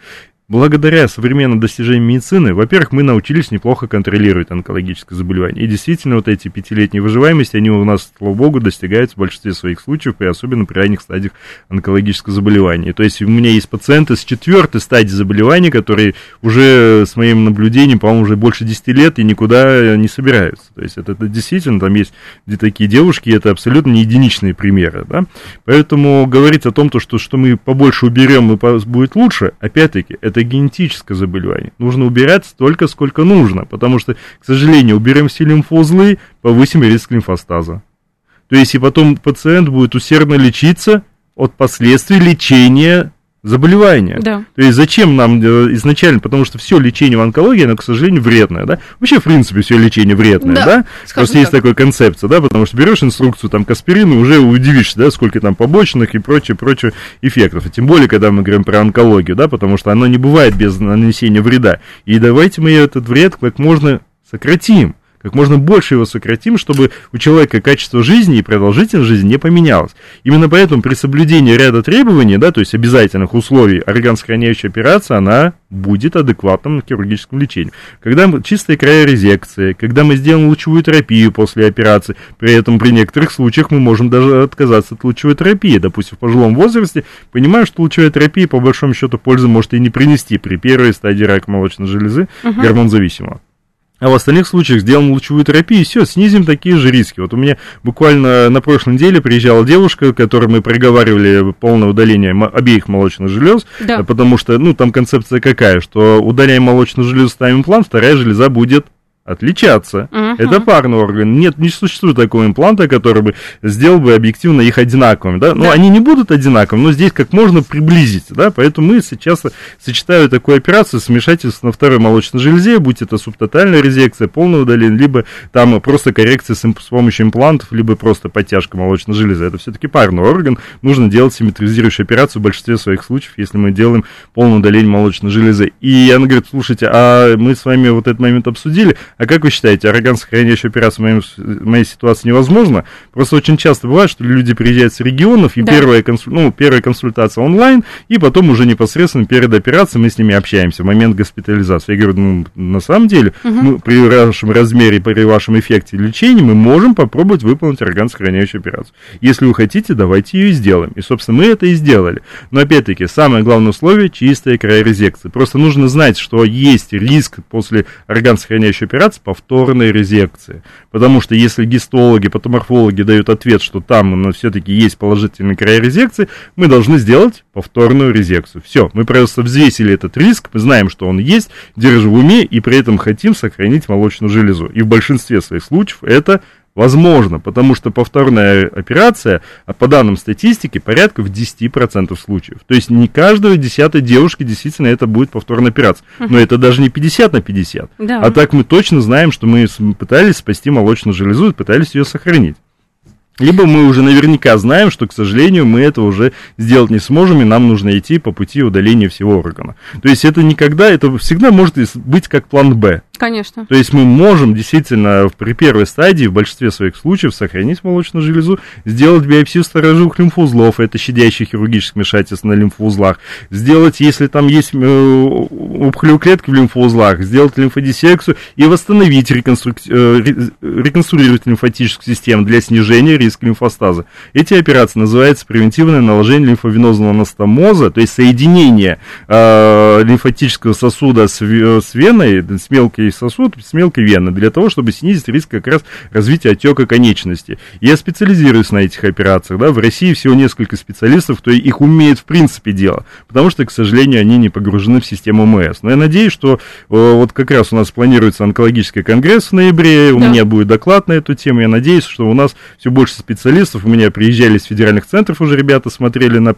Благодаря современным достижениям медицины, во-первых, мы научились неплохо контролировать онкологическое заболевание. И действительно, вот эти пятилетние выживаемости, они у нас, слава богу, достигаются в большинстве своих случаев, и особенно при ранних стадиях онкологического заболевания. То есть у меня есть пациенты с четвертой стадии заболевания, которые уже с моим наблюдением, по-моему, уже больше 10 лет и никуда не собираются. То есть это, это действительно, там есть где такие девушки, это абсолютно не единичные примеры. Да? Поэтому говорить о том, то, что, что мы побольше уберем, и будет лучше, опять-таки, это генетическое заболевание. Нужно убирать столько, сколько нужно, потому что, к сожалению, уберем все лимфоузлы, повысим риск лимфостаза. То есть и потом пациент будет усердно лечиться от последствий лечения заболевания. Да. То есть зачем нам э, изначально, потому что все лечение в онкологии, оно, к сожалению, вредное, да? Вообще, в принципе, все лечение вредное, да? да? Просто так. есть такая концепция, да, потому что берешь инструкцию там к аспирину, уже удивишься, да, сколько там побочных и прочее, прочее эффектов. И тем более, когда мы говорим про онкологию, да, потому что оно не бывает без нанесения вреда. И давайте мы этот вред как можно сократим как можно больше его сократим, чтобы у человека качество жизни и продолжительность жизни не поменялось. Именно поэтому при соблюдении ряда требований, да, то есть обязательных условий, орган-сохраняющая операция, она будет адекватным хирургическому лечению. Когда мы чистая края резекции, когда мы сделаем лучевую терапию после операции, при этом при некоторых случаях мы можем даже отказаться от лучевой терапии. Допустим, в пожилом возрасте, понимаю, что лучевая терапия, по большому счету, пользы может и не принести при первой стадии рака молочной железы, угу. гормон зависимого. А в остальных случаях сделаем лучевую терапию, и все, снизим такие же риски. Вот у меня буквально на прошлой неделе приезжала девушка, которой мы проговаривали полное удаление обеих молочных желез, да. потому что, ну, там концепция какая, что удаляем молочную железу, ставим имплант, вторая железа будет отличаться. Uh-huh. Это парный орган. Нет, не существует такого импланта, который бы сделал бы объективно их одинаковыми. Да? Ну, да. они не будут одинаковыми, но здесь как можно приблизить. Да? Поэтому мы сейчас сочетаю такую операцию с вмешательством на второй молочной железе, будь это субтотальная резекция, полное удаление, либо там просто коррекция с, с помощью имплантов, либо просто подтяжка молочной железы. Это все-таки парный орган. Нужно делать симметризирующую операцию в большинстве своих случаев, если мы делаем полное удаление молочной железы. И она говорит, слушайте, а мы с вами вот этот момент обсудили, а как вы считаете, операция в моей, в моей ситуации невозможна? Просто очень часто бывает, что люди приезжают с регионов, и да. первая, консуль... ну, первая консультация онлайн, и потом уже непосредственно перед операцией мы с ними общаемся в момент госпитализации. Я говорю, ну, на самом деле, угу. мы, при вашем размере, при вашем эффекте лечения, мы можем попробовать выполнить орган-сохраняющую операцию. Если вы хотите, давайте ее и сделаем. И, собственно, мы это и сделали. Но, опять-таки, самое главное условие – чистая крайорезекция. Просто нужно знать, что есть риск после орган-сохраняющей операции операции повторной резекции. Потому что если гистологи, патоморфологи дают ответ, что там ну, все-таки есть положительный край резекции, мы должны сделать повторную резекцию. Все, мы просто взвесили этот риск, мы знаем, что он есть, держим в уме и при этом хотим сохранить молочную железу. И в большинстве своих случаев это Возможно, потому что повторная операция, а по данным статистики, порядка в 10% случаев. То есть не каждой десятой девушки действительно это будет повторная операция. Но это даже не 50 на 50. Да. А так мы точно знаем, что мы пытались спасти молочную железу и пытались ее сохранить. Либо мы уже наверняка знаем, что, к сожалению, мы это уже сделать не сможем, и нам нужно идти по пути удаления всего органа. То есть это никогда, это всегда может быть как план Б. Конечно. То есть мы можем действительно при первой стадии в большинстве своих случаев сохранить молочную железу, сделать биопсию сторожевых лимфоузлов, это щадящее хирургическое вмешательство на лимфоузлах, сделать, если там есть э, опухолевые клетки в лимфоузлах, сделать лимфодиссекцию и восстановить, реконструк... Э, реконструировать лимфатическую систему для снижения риска лимфостаза. Эти операции называются превентивное наложение лимфовенозного анастомоза, то есть соединение э, лимфатического сосуда с, с веной, с мелкой сосуд с мелкой вены для того, чтобы снизить риск как раз развития отека конечности. Я специализируюсь на этих операциях, да, в России всего несколько специалистов, кто их умеет в принципе дело, потому что, к сожалению, они не погружены в систему МС. Но я надеюсь, что э, вот как раз у нас планируется онкологический конгресс в ноябре, у да. меня будет доклад на эту тему, я надеюсь, что у нас все больше специалистов, у меня приезжали из федеральных центров уже ребята, смотрели на,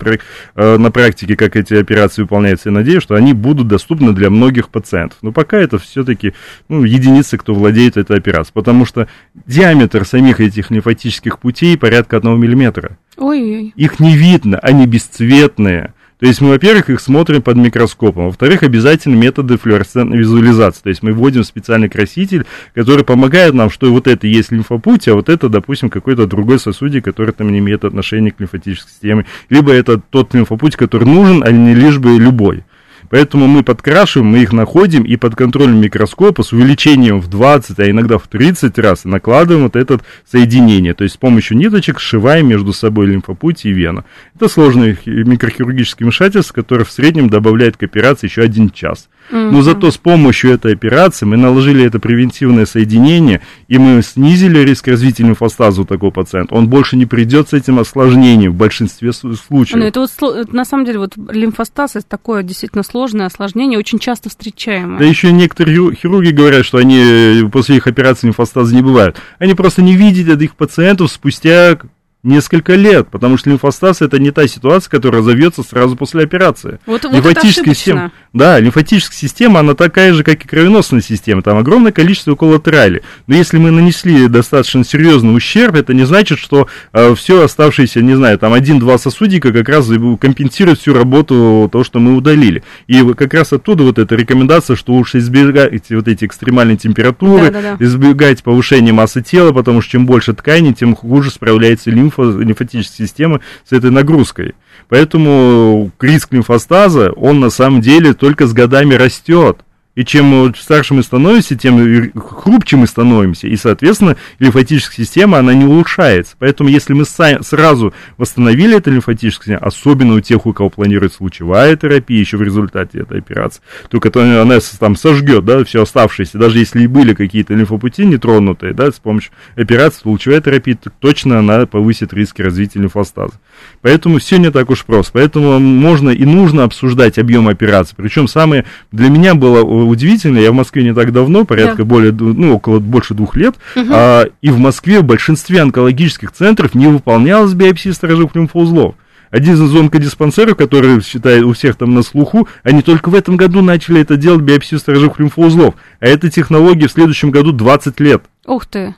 э, на практике, как эти операции выполняются, я надеюсь, что они будут доступны для многих пациентов. Но пока это все-таки ну, единицы, кто владеет этой операцией, потому что диаметр самих этих лимфатических путей порядка одного миллиметра. Ой-ой. Их не видно, они бесцветные. То есть мы, во-первых, их смотрим под микроскопом, во-вторых, обязательно методы флуоресцентной визуализации. То есть мы вводим специальный краситель, который помогает нам, что вот это есть лимфопуть, а вот это, допустим, какой-то другой сосудик, который там не имеет отношения к лимфатической системе. Либо это тот лимфопуть, который нужен, а не лишь бы любой. Поэтому мы подкрашиваем, мы их находим и под контролем микроскопа с увеличением в 20, а иногда в 30 раз накладываем вот это соединение. То есть с помощью ниточек сшиваем между собой лимфопуть и вену. Это сложное микрохирургическое вмешательство, которое в среднем добавляет к операции еще один час. Но зато с помощью этой операции мы наложили это превентивное соединение, и мы снизили риск развития лимфостаза у такого пациента. Он больше не придет с этим осложнением в большинстве случаев. Ну, это вот, на самом деле, вот лимфостаз это такое действительно сложное осложнение, очень часто встречаемое. Да еще некоторые хирурги говорят, что они э, после их операции лимфостаза не бывают. Они просто не видят этих пациентов спустя несколько лет, потому что лимфостаз это не та ситуация, которая разовьется сразу после операции. Вот, лимфатическая вот система, да, лимфатическая система, она такая же, как и кровеносная система, там огромное количество коллатерали. Но если мы нанесли достаточно серьезный ущерб, это не значит, что э, все оставшиеся, не знаю, там один-два сосудика как раз компенсируют всю работу того, что мы удалили. И как раз оттуда вот эта рекомендация, что лучше избегать вот эти экстремальные температуры, да, да, да. избегать повышения массы тела, потому что чем больше ткани, тем хуже справляется лимфа лимфо, лимфатической системы с этой нагрузкой. Поэтому риск лимфостаза, он на самом деле только с годами растет. И чем старше мы становимся, тем хрупче мы становимся. И, соответственно, лимфатическая система, она не улучшается. Поэтому, если мы сразу восстановили эту лимфатическую систему, особенно у тех, у кого планируется лучевая терапия еще в результате этой операции, то которая она там сожгет, да, все оставшееся, даже если и были какие-то лимфопути нетронутые, да, с помощью операции, лучевая терапия, то точно она повысит риски развития лимфостаза. Поэтому все не так уж просто. Поэтому можно и нужно обсуждать объем операций. Причем самое для меня было удивительно, я в Москве не так давно, порядка да. более, ну, около больше двух лет, угу. а, и в Москве в большинстве онкологических центров не выполнялась биопсия сторожевых лимфоузлов. Один из онкодиспансеров, который, считает, у всех там на слуху, они только в этом году начали это делать, биопсию сторожевых лимфоузлов. А эта технология в следующем году 20 лет. Ух ты.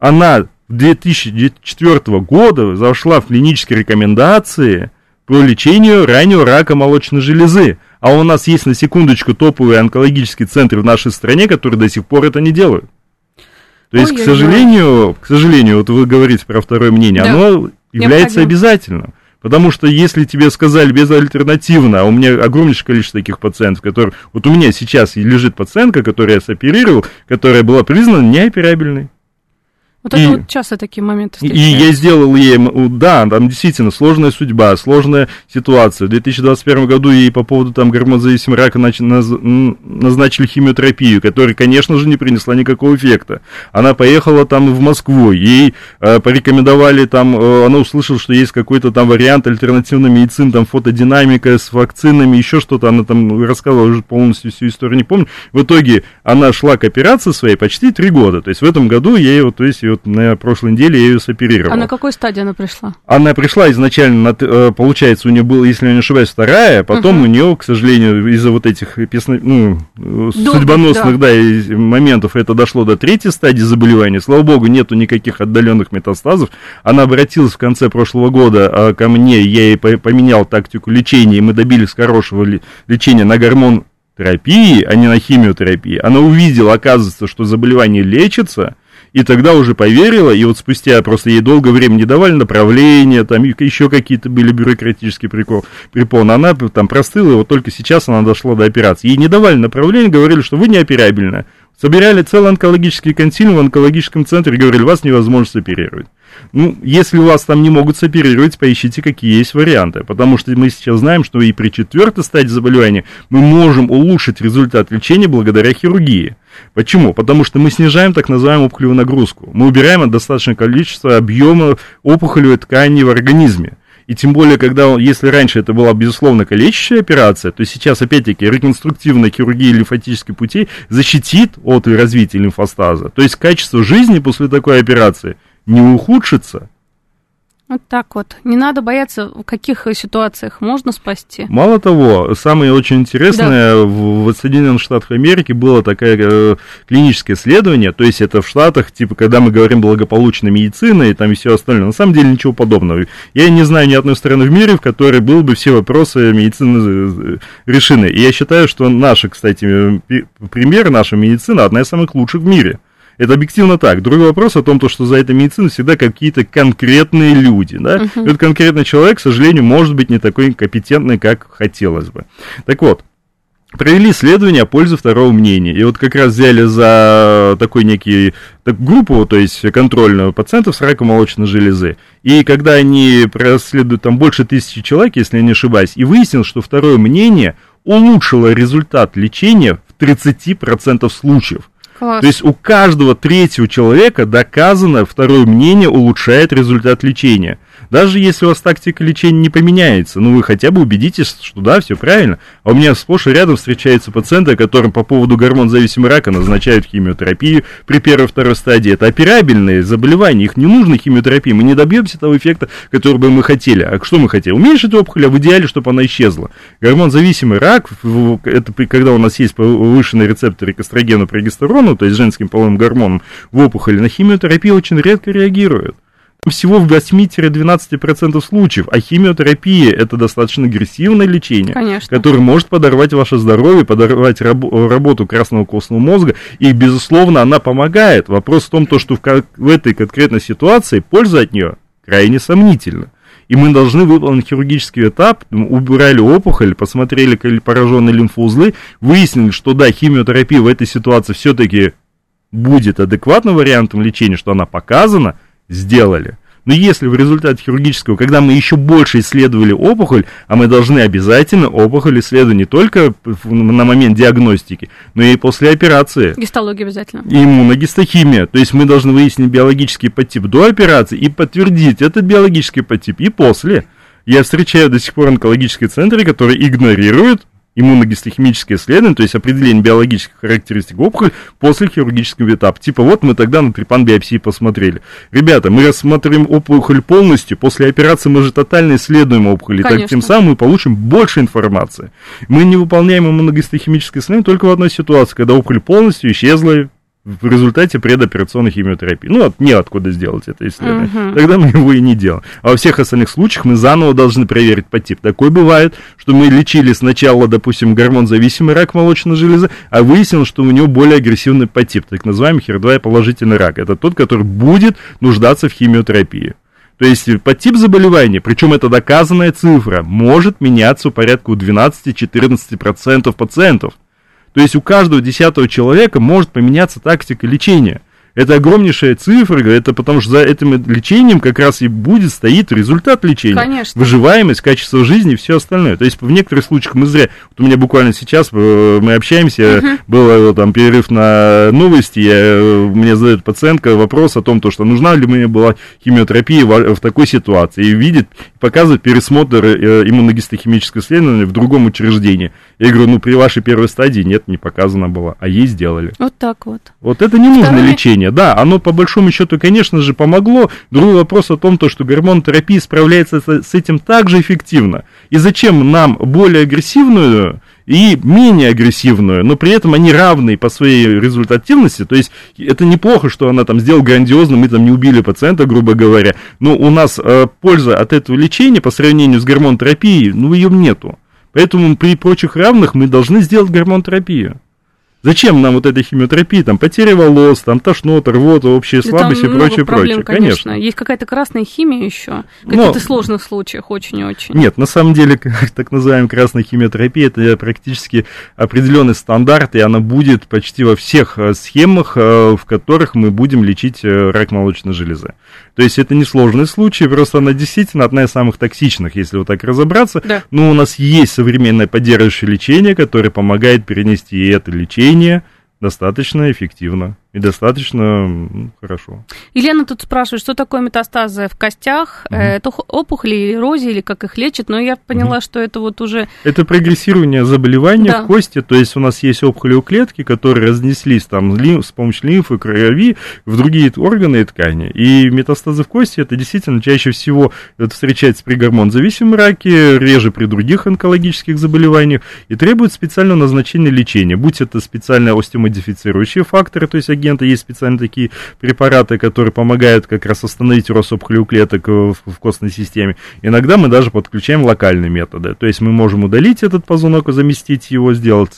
Она 2004 года зашла в клинические рекомендации по лечению раннего рака молочной железы. А у нас есть на секундочку топовые онкологические центры в нашей стране, которые до сих пор это не делают. То есть, Ой, к сожалению, к сожалению, вот вы говорите про второе мнение, да. оно является обязательным. Потому что если тебе сказали безальтернативно, а у меня огромнейшее количество таких пациентов, которые... Вот у меня сейчас лежит пациентка, которую я соперировал, которая была признана неоперабельной. Вот и, это вот часто такие моменты встречаются. И я сделал ей, да, там действительно сложная судьба, сложная ситуация. В 2021 году ей по поводу там гормонозависимого рака назначили химиотерапию, которая, конечно же, не принесла никакого эффекта. Она поехала там в Москву, ей э, порекомендовали там, э, она услышала, что есть какой-то там вариант альтернативной медицины, там фотодинамика с вакцинами, еще что-то, она там рассказывала уже полностью всю историю, не помню. В итоге она шла к операции своей почти три года, то есть в этом году ей вот, то есть ее вот на прошлой неделе я ее соперировал. А на какой стадии она пришла? Она пришла изначально, э, получается, у нее было, если я не ошибаюсь, вторая, а потом uh-huh. у нее, к сожалению, из-за вот этих песно, ну, Долго, судьбоносных да. Да, моментов это дошло до третьей стадии заболевания. Слава богу, нету никаких отдаленных метастазов. Она обратилась в конце прошлого года а, ко мне, я ей поменял тактику лечения, и мы добились хорошего лечения на гормон терапии, а не на химиотерапии. Она увидела, оказывается, что заболевание лечится, и тогда уже поверила, и вот спустя просто ей долгое время не давали направления, там еще какие-то были бюрократические прикол, препоны, она там простыла, и вот только сейчас она дошла до операции. Ей не давали направления, говорили, что вы неоперабельны. Собирали целый онкологический консилиум в онкологическом центре, говорили, вас невозможно соперировать. Ну, если вас там не могут соперировать, поищите, какие есть варианты. Потому что мы сейчас знаем, что и при четвертой стадии заболевания мы можем улучшить результат лечения благодаря хирургии. Почему? Потому что мы снижаем так называемую опухолевую нагрузку. Мы убираем достаточное количество объема опухолевой ткани в организме. И тем более, когда, если раньше это была, безусловно, калечащая операция, то сейчас, опять-таки, реконструктивная хирургия лимфатических путей защитит от развития лимфостаза. То есть качество жизни после такой операции не ухудшится, вот так вот. Не надо бояться, в каких ситуациях можно спасти. Мало того, самое очень интересное, да. в, в Соединенных Штатах Америки было такое э, клиническое исследование, то есть это в Штатах, типа, когда мы говорим благополучная медицина и там и все остальное, на самом деле ничего подобного. Я не знаю ни одной страны в мире, в которой было бы все вопросы медицины э, решены. И я считаю, что наша, кстати, пример, наша медицина одна из самых лучших в мире. Это объективно так. Другой вопрос о том, то, что за этой медициной всегда какие-то конкретные люди. Да? Uh-huh. Этот конкретный человек, к сожалению, может быть не такой компетентный, как хотелось бы. Так вот, провели исследование о пользе второго мнения. И вот как раз взяли за такой некий так, группу, то есть контрольную пациентов с раком молочной железы. И когда они проследуют там больше тысячи человек, если я не ошибаюсь, и выяснилось, что второе мнение улучшило результат лечения в 30% случаев. Класс. То есть у каждого третьего человека доказано, второе мнение улучшает результат лечения. Даже если у вас тактика лечения не поменяется, ну вы хотя бы убедитесь, что да, все правильно. А у меня сплошь и рядом встречаются пациенты, которым по поводу гормон-зависимого рака назначают химиотерапию при первой-второй стадии. Это операбельные заболевания, их не нужно химиотерапии. Мы не добьемся того эффекта, который бы мы хотели. А что мы хотели? Уменьшить опухоль, а в идеале, чтобы она исчезла. Гормон-зависимый рак, это когда у нас есть повышенный рецепторы к эстрогену, прогестерону, то есть женским половым гормоном в опухоли, на химиотерапию очень редко реагируют всего в 8-12% случаев, а химиотерапия это достаточно агрессивное лечение, Конечно. которое может подорвать ваше здоровье, подорвать раб- работу красного костного мозга, и, безусловно, она помогает. Вопрос в том, то, что в, в этой конкретной ситуации польза от нее крайне сомнительна. и мы должны выполнить хирургический этап, убирали опухоль, посмотрели пораженные лимфоузлы, выяснили, что да, химиотерапия в этой ситуации все-таки будет адекватным вариантом лечения, что она показана, сделали. Но если в результате хирургического, когда мы еще больше исследовали опухоль, а мы должны обязательно опухоль исследовать не только на момент диагностики, но и после операции. Гистология обязательно. И иммуногистохимия. То есть мы должны выяснить биологический подтип до операции и подтвердить этот биологический подтип и после. Я встречаю до сих пор онкологические центры, которые игнорируют иммуногистохимическое исследование, то есть определение биологических характеристик опухоли после хирургического этапа. Типа вот мы тогда на трепан-биопсии посмотрели. Ребята, мы рассмотрим опухоль полностью, после операции мы же тотально исследуем опухоль, Конечно. и так тем самым мы получим больше информации. Мы не выполняем иммуногистохимическое исследование только в одной ситуации, когда опухоль полностью исчезла, в результате предоперационной химиотерапии. Ну, от, неоткуда сделать это исследование. Uh-huh. Тогда мы его и не делаем. А во всех остальных случаях мы заново должны проверить подтип. Такое бывает, что мы лечили сначала, допустим, гормон-зависимый рак молочной железы, а выяснилось, что у него более агрессивный подтип, так называемый HER2 положительный рак. Это тот, который будет нуждаться в химиотерапии. То есть подтип заболевания, причем это доказанная цифра, может меняться в порядку 12-14% пациентов. То есть у каждого десятого человека может поменяться тактика лечения. Это огромнейшая цифра, это потому что за этим лечением как раз и будет стоит результат лечения. Конечно. Выживаемость, качество жизни и все остальное. То есть в некоторых случаях мы зря, вот у меня буквально сейчас э, мы общаемся, uh-huh. был там перерыв на новости, я, э, мне задает пациентка вопрос о том, то, что нужна ли мне была химиотерапия в, в такой ситуации, и видит, показывает пересмотр э, иммуногистохимического исследования в другом учреждении. Я говорю, ну при вашей первой стадии нет, не показано было, а ей сделали. Вот так вот. Вот это не нужно Второе... лечение, да, оно по большому счету, конечно же, помогло. Другой вопрос о том, то, что гормонотерапия справляется с этим так же эффективно. И зачем нам более агрессивную и менее агрессивную, но при этом они равны по своей результативности, то есть это неплохо, что она там сделала грандиозно, мы там не убили пациента, грубо говоря, но у нас э, польза от этого лечения по сравнению с гормонотерапией, ну, ее нету. Поэтому при прочих равных мы должны сделать гормонотерапию. Зачем нам вот эта химиотерапия, там, потеря волос, там, тошнота, рвота, общая да слабость и прочее, проблем, прочее. Конечно. конечно. Есть какая-то красная химия еще, в каких-то сложных случаях очень и очень. Нет, на самом деле, <laughs> так называемая красная химиотерапия, это практически определенный стандарт, и она будет почти во всех э, схемах, э, в которых мы будем лечить э, рак молочной железы. То есть это не сложный случай, просто она действительно одна из самых токсичных, если вот так разобраться. Да. Но у нас есть современное поддерживающее лечение, которое помогает перенести это лечение лечение достаточно эффективно и достаточно ну, хорошо. Елена тут спрашивает, что такое метастазы в костях, угу. это опухоли, эрозии или как их лечат, но я поняла, угу. что это вот уже... Это прогрессирование заболевания да. в кости, то есть у нас есть опухоли у клетки, которые разнеслись там с помощью лимфы, крови в другие органы и ткани. И метастазы в кости это действительно чаще всего это встречается при гормон-зависимом раке, реже при других онкологических заболеваниях и требует специального назначения лечения, будь это специальные остеомодифицирующие факторы, то есть агенты, есть специально такие препараты, которые помогают как раз остановить рост опухолевых клеток в, в костной системе. Иногда мы даже подключаем локальные методы, то есть мы можем удалить этот позвонок, заместить его, сделать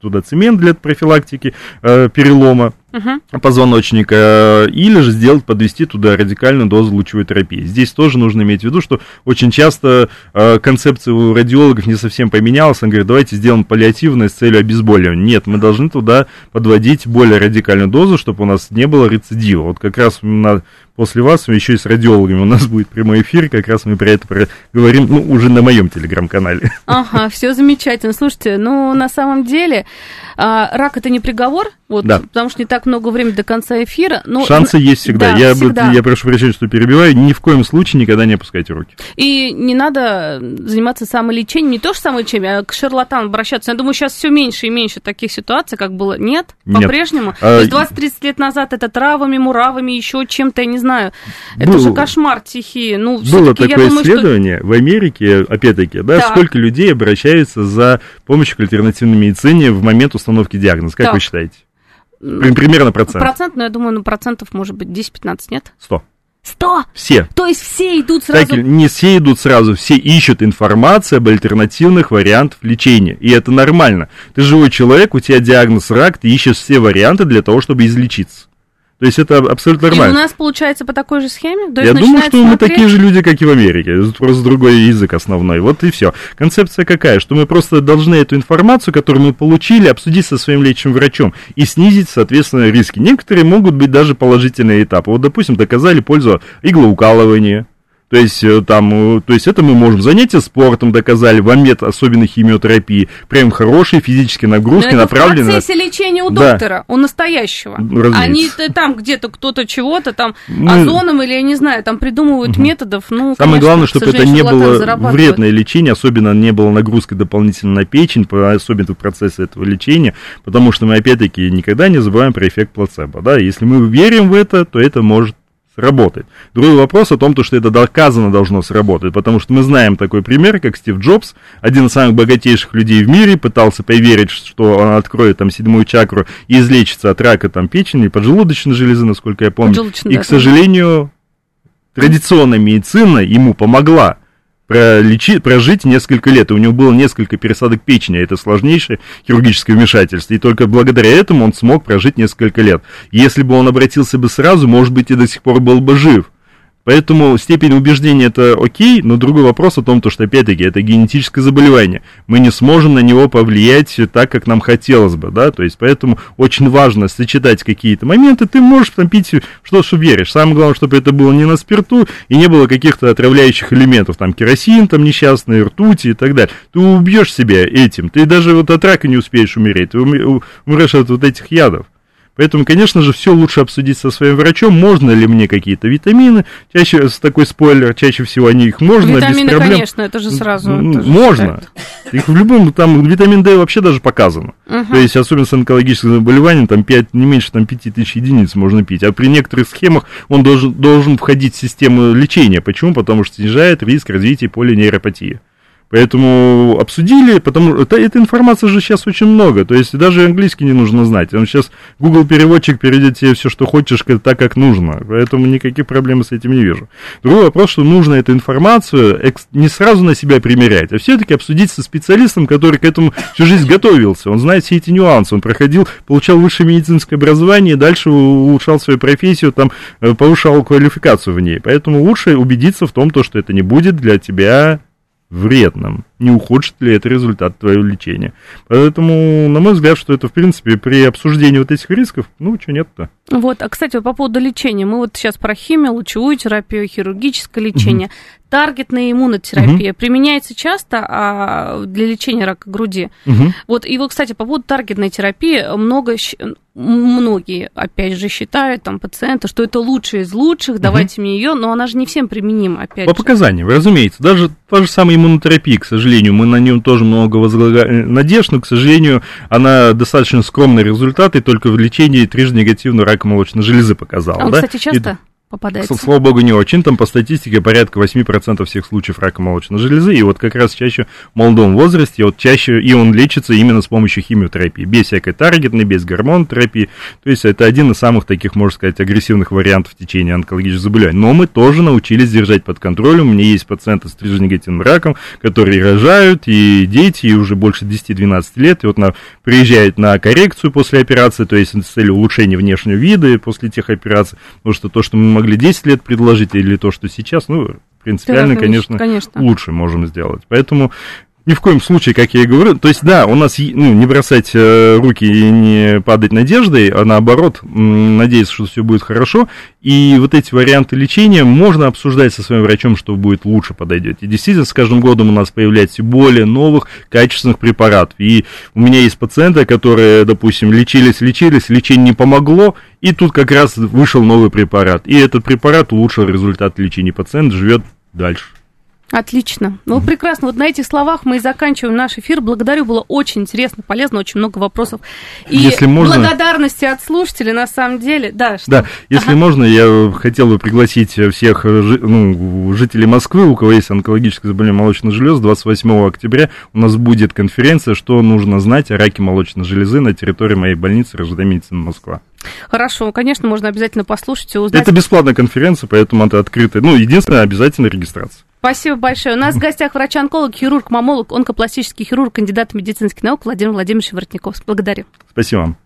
туда цемент для профилактики э, перелома, угу. позвоночника, или же сделать, подвести туда радикальную дозу лучевой терапии. Здесь тоже нужно иметь в виду, что очень часто э, концепция у радиологов не совсем поменялась. Он говорит, давайте сделаем паллиативное с целью обезболивания. Нет, мы должны туда подводить более радикальную дозу, чтобы у нас не было рецидива. Вот как раз на после вас, еще и с радиологами у нас будет прямой эфир, как раз мы про это говорим, ну, уже на моем телеграм-канале. Ага, все замечательно. Слушайте, ну, на самом деле, а, рак это не приговор, вот, да. потому что не так много времени до конца эфира. Но... Шансы есть всегда. Да, я, всегда. я прошу прощения, что перебиваю, ни в коем случае никогда не опускайте руки. И не надо заниматься самолечением, не то же самолечением, а к шарлатанам обращаться. Я думаю, сейчас все меньше и меньше таких ситуаций, как было. Нет, Нет. по-прежнему. А... То есть 20-30 лет назад это травами, муравами, еще чем-то, я не знаю. Это Был... же кошмар тихий. Ну, Было такое думаю, исследование что... в Америке, опять-таки, да, так. сколько людей обращаются за помощью к альтернативной медицине в момент установки диагноза. Как так. вы считаете? Примерно процент. Процент, но я думаю, ну, процентов может быть 10-15, нет? 100. Сто? Все. То есть все идут сразу? Так, не все идут сразу, все ищут информацию об альтернативных вариантах лечения. И это нормально. Ты живой человек, у тебя диагноз рак, ты ищешь все варианты для того, чтобы излечиться. То есть это абсолютно нормально. И у нас получается по такой же схеме? То Я думаю, что смотреть... мы такие же люди, как и в Америке, просто другой язык основной. Вот и все. Концепция какая? Что мы просто должны эту информацию, которую мы получили, обсудить со своим лечащим врачом и снизить, соответственно, риски. Некоторые могут быть даже положительные этапы. Вот, допустим, доказали пользу иглоукалывания, то есть, э, там, э, то есть это мы можем занятия спортом доказали, вам нет особенной химиотерапии, прям хорошие физические нагрузки, направленные... в процессе лечения у доктора, да. у настоящего. Разумеется. Они там где-то кто-то чего-то там мы... озоном или, я не знаю, там придумывают угу. методов, ну, Самое конечно, главное, чтобы это не было вредное лечение, особенно не было нагрузкой дополнительно на печень, особенно в процессе этого лечения, потому что мы, опять-таки, никогда не забываем про эффект плацебо, да, если мы верим в это, то это может сработает. Другой вопрос о том, что это доказано должно сработать, потому что мы знаем такой пример, как Стив Джобс, один из самых богатейших людей в мире, пытался поверить, что он откроет там седьмую чакру и излечится от рака там печени, поджелудочной железы, насколько я помню. И, к сожалению, традиционная медицина ему помогла пролечи, прожить несколько лет. И у него было несколько пересадок печени, это сложнейшее хирургическое вмешательство. И только благодаря этому он смог прожить несколько лет. Если бы он обратился бы сразу, может быть, и до сих пор был бы жив. Поэтому степень убеждения это окей, но другой вопрос о том, то, что опять-таки это генетическое заболевание. Мы не сможем на него повлиять так, как нам хотелось бы, да, то есть поэтому очень важно сочетать какие-то моменты. Ты можешь там пить что, что веришь. Самое главное, чтобы это было не на спирту и не было каких-то отравляющих элементов, там керосин, там несчастный, ртути и так далее. Ты убьешь себя этим, ты даже вот от рака не успеешь умереть, ты умрешь от вот этих ядов. Поэтому, конечно же, все лучше обсудить со своим врачом, можно ли мне какие-то витамины. Чаще, с такой спойлер, чаще всего они их можно, Витамины, без проблем. конечно, это же сразу. Можно. Же их в любом, там, витамин D вообще даже показано. Угу. То есть, особенно с онкологическим заболеванием, там 5, не меньше там, 5 тысяч единиц можно пить. А при некоторых схемах он должен, должен входить в систему лечения. Почему? Потому что снижает риск развития полинейропатии. Поэтому обсудили, потому что этой информации же сейчас очень много, то есть даже английский не нужно знать. Он сейчас Google переводчик переведет тебе все, что хочешь, так, как нужно. Поэтому никаких проблем с этим не вижу. Другой вопрос, что нужно эту информацию не сразу на себя примерять, а все-таки обсудить со специалистом, который к этому всю жизнь готовился. Он знает все эти нюансы, он проходил, получал высшее медицинское образование, дальше улучшал свою профессию, там, э, повышал квалификацию в ней. Поэтому лучше убедиться в том, то, что это не будет для тебя вредным, не ухудшит ли это результат твоего лечения. Поэтому, на мой взгляд, что это, в принципе, при обсуждении вот этих рисков, ну, что нет-то. Вот, а, кстати, по поводу лечения, мы вот сейчас про химию, лучевую терапию, хирургическое лечение. Угу. Таргетная иммунотерапия угу. применяется часто а, для лечения рака груди. Угу. Вот, и вот, кстати, по поводу таргетной терапии, много, многие, опять же, считают, там, пациенты, что это лучшая из лучших, давайте угу. мне ее, но она же не всем применима, опять По же. показаниям, разумеется. Даже та же самая иммунотерапия, к сожалению, мы на нем тоже много возлагаем э, надежд, но, к сожалению, она достаточно скромные результаты, только в лечении трижды негативного рака молочной железы показала. А он, да? кстати, часто? И попадается? Слава богу, не очень. Там по статистике порядка 8% всех случаев рака молочной железы. И вот как раз чаще в молодом возрасте, вот чаще, и он лечится именно с помощью химиотерапии. Без всякой таргетной, без гормонотерапии. То есть это один из самых таких, можно сказать, агрессивных вариантов течения онкологических заболеваний. Но мы тоже научились держать под контролем. У меня есть пациенты с трижнегативным раком, которые рожают, и дети, и уже больше 10-12 лет. И вот на, приезжают на коррекцию после операции, то есть с целью улучшения внешнего вида после тех операций. Потому что то, что мы могли 10 лет предложить, или то, что сейчас, ну, принципиально, конечно, конечно, лучше можем сделать. Поэтому ни в коем случае, как я и говорю, то есть, да, у нас, ну, не бросать э, руки и не падать надеждой, а наоборот, надеяться, что все будет хорошо, и вот эти варианты лечения можно обсуждать со своим врачом, что будет лучше подойдет. И действительно, с каждым годом у нас появляется более новых, качественных препаратов. И у меня есть пациенты, которые, допустим, лечились, лечились, лечение не помогло, и тут как раз вышел новый препарат. И этот препарат улучшил результат лечения. Пациент живет дальше. Отлично. Ну, mm-hmm. прекрасно. Вот на этих словах мы и заканчиваем наш эфир. Благодарю, было очень интересно, полезно, очень много вопросов. И если можно... благодарности от слушателей, на самом деле. Да, что... да если ага. можно, я хотел бы пригласить всех ну, жителей Москвы, у кого есть онкологическое заболевание молочной железы, 28 октября у нас будет конференция «Что нужно знать о раке молочной железы» на территории моей больницы РЖД медицины Москва. Хорошо, конечно, можно обязательно послушать и узнать. Это бесплатная конференция, поэтому это открытая. Ну, единственное, обязательно регистрация. Спасибо большое. У нас в гостях врач-онколог, хирург, мамолог, онкопластический хирург, кандидат медицинских наук Владимир Владимирович Воротников. Благодарю. Спасибо вам.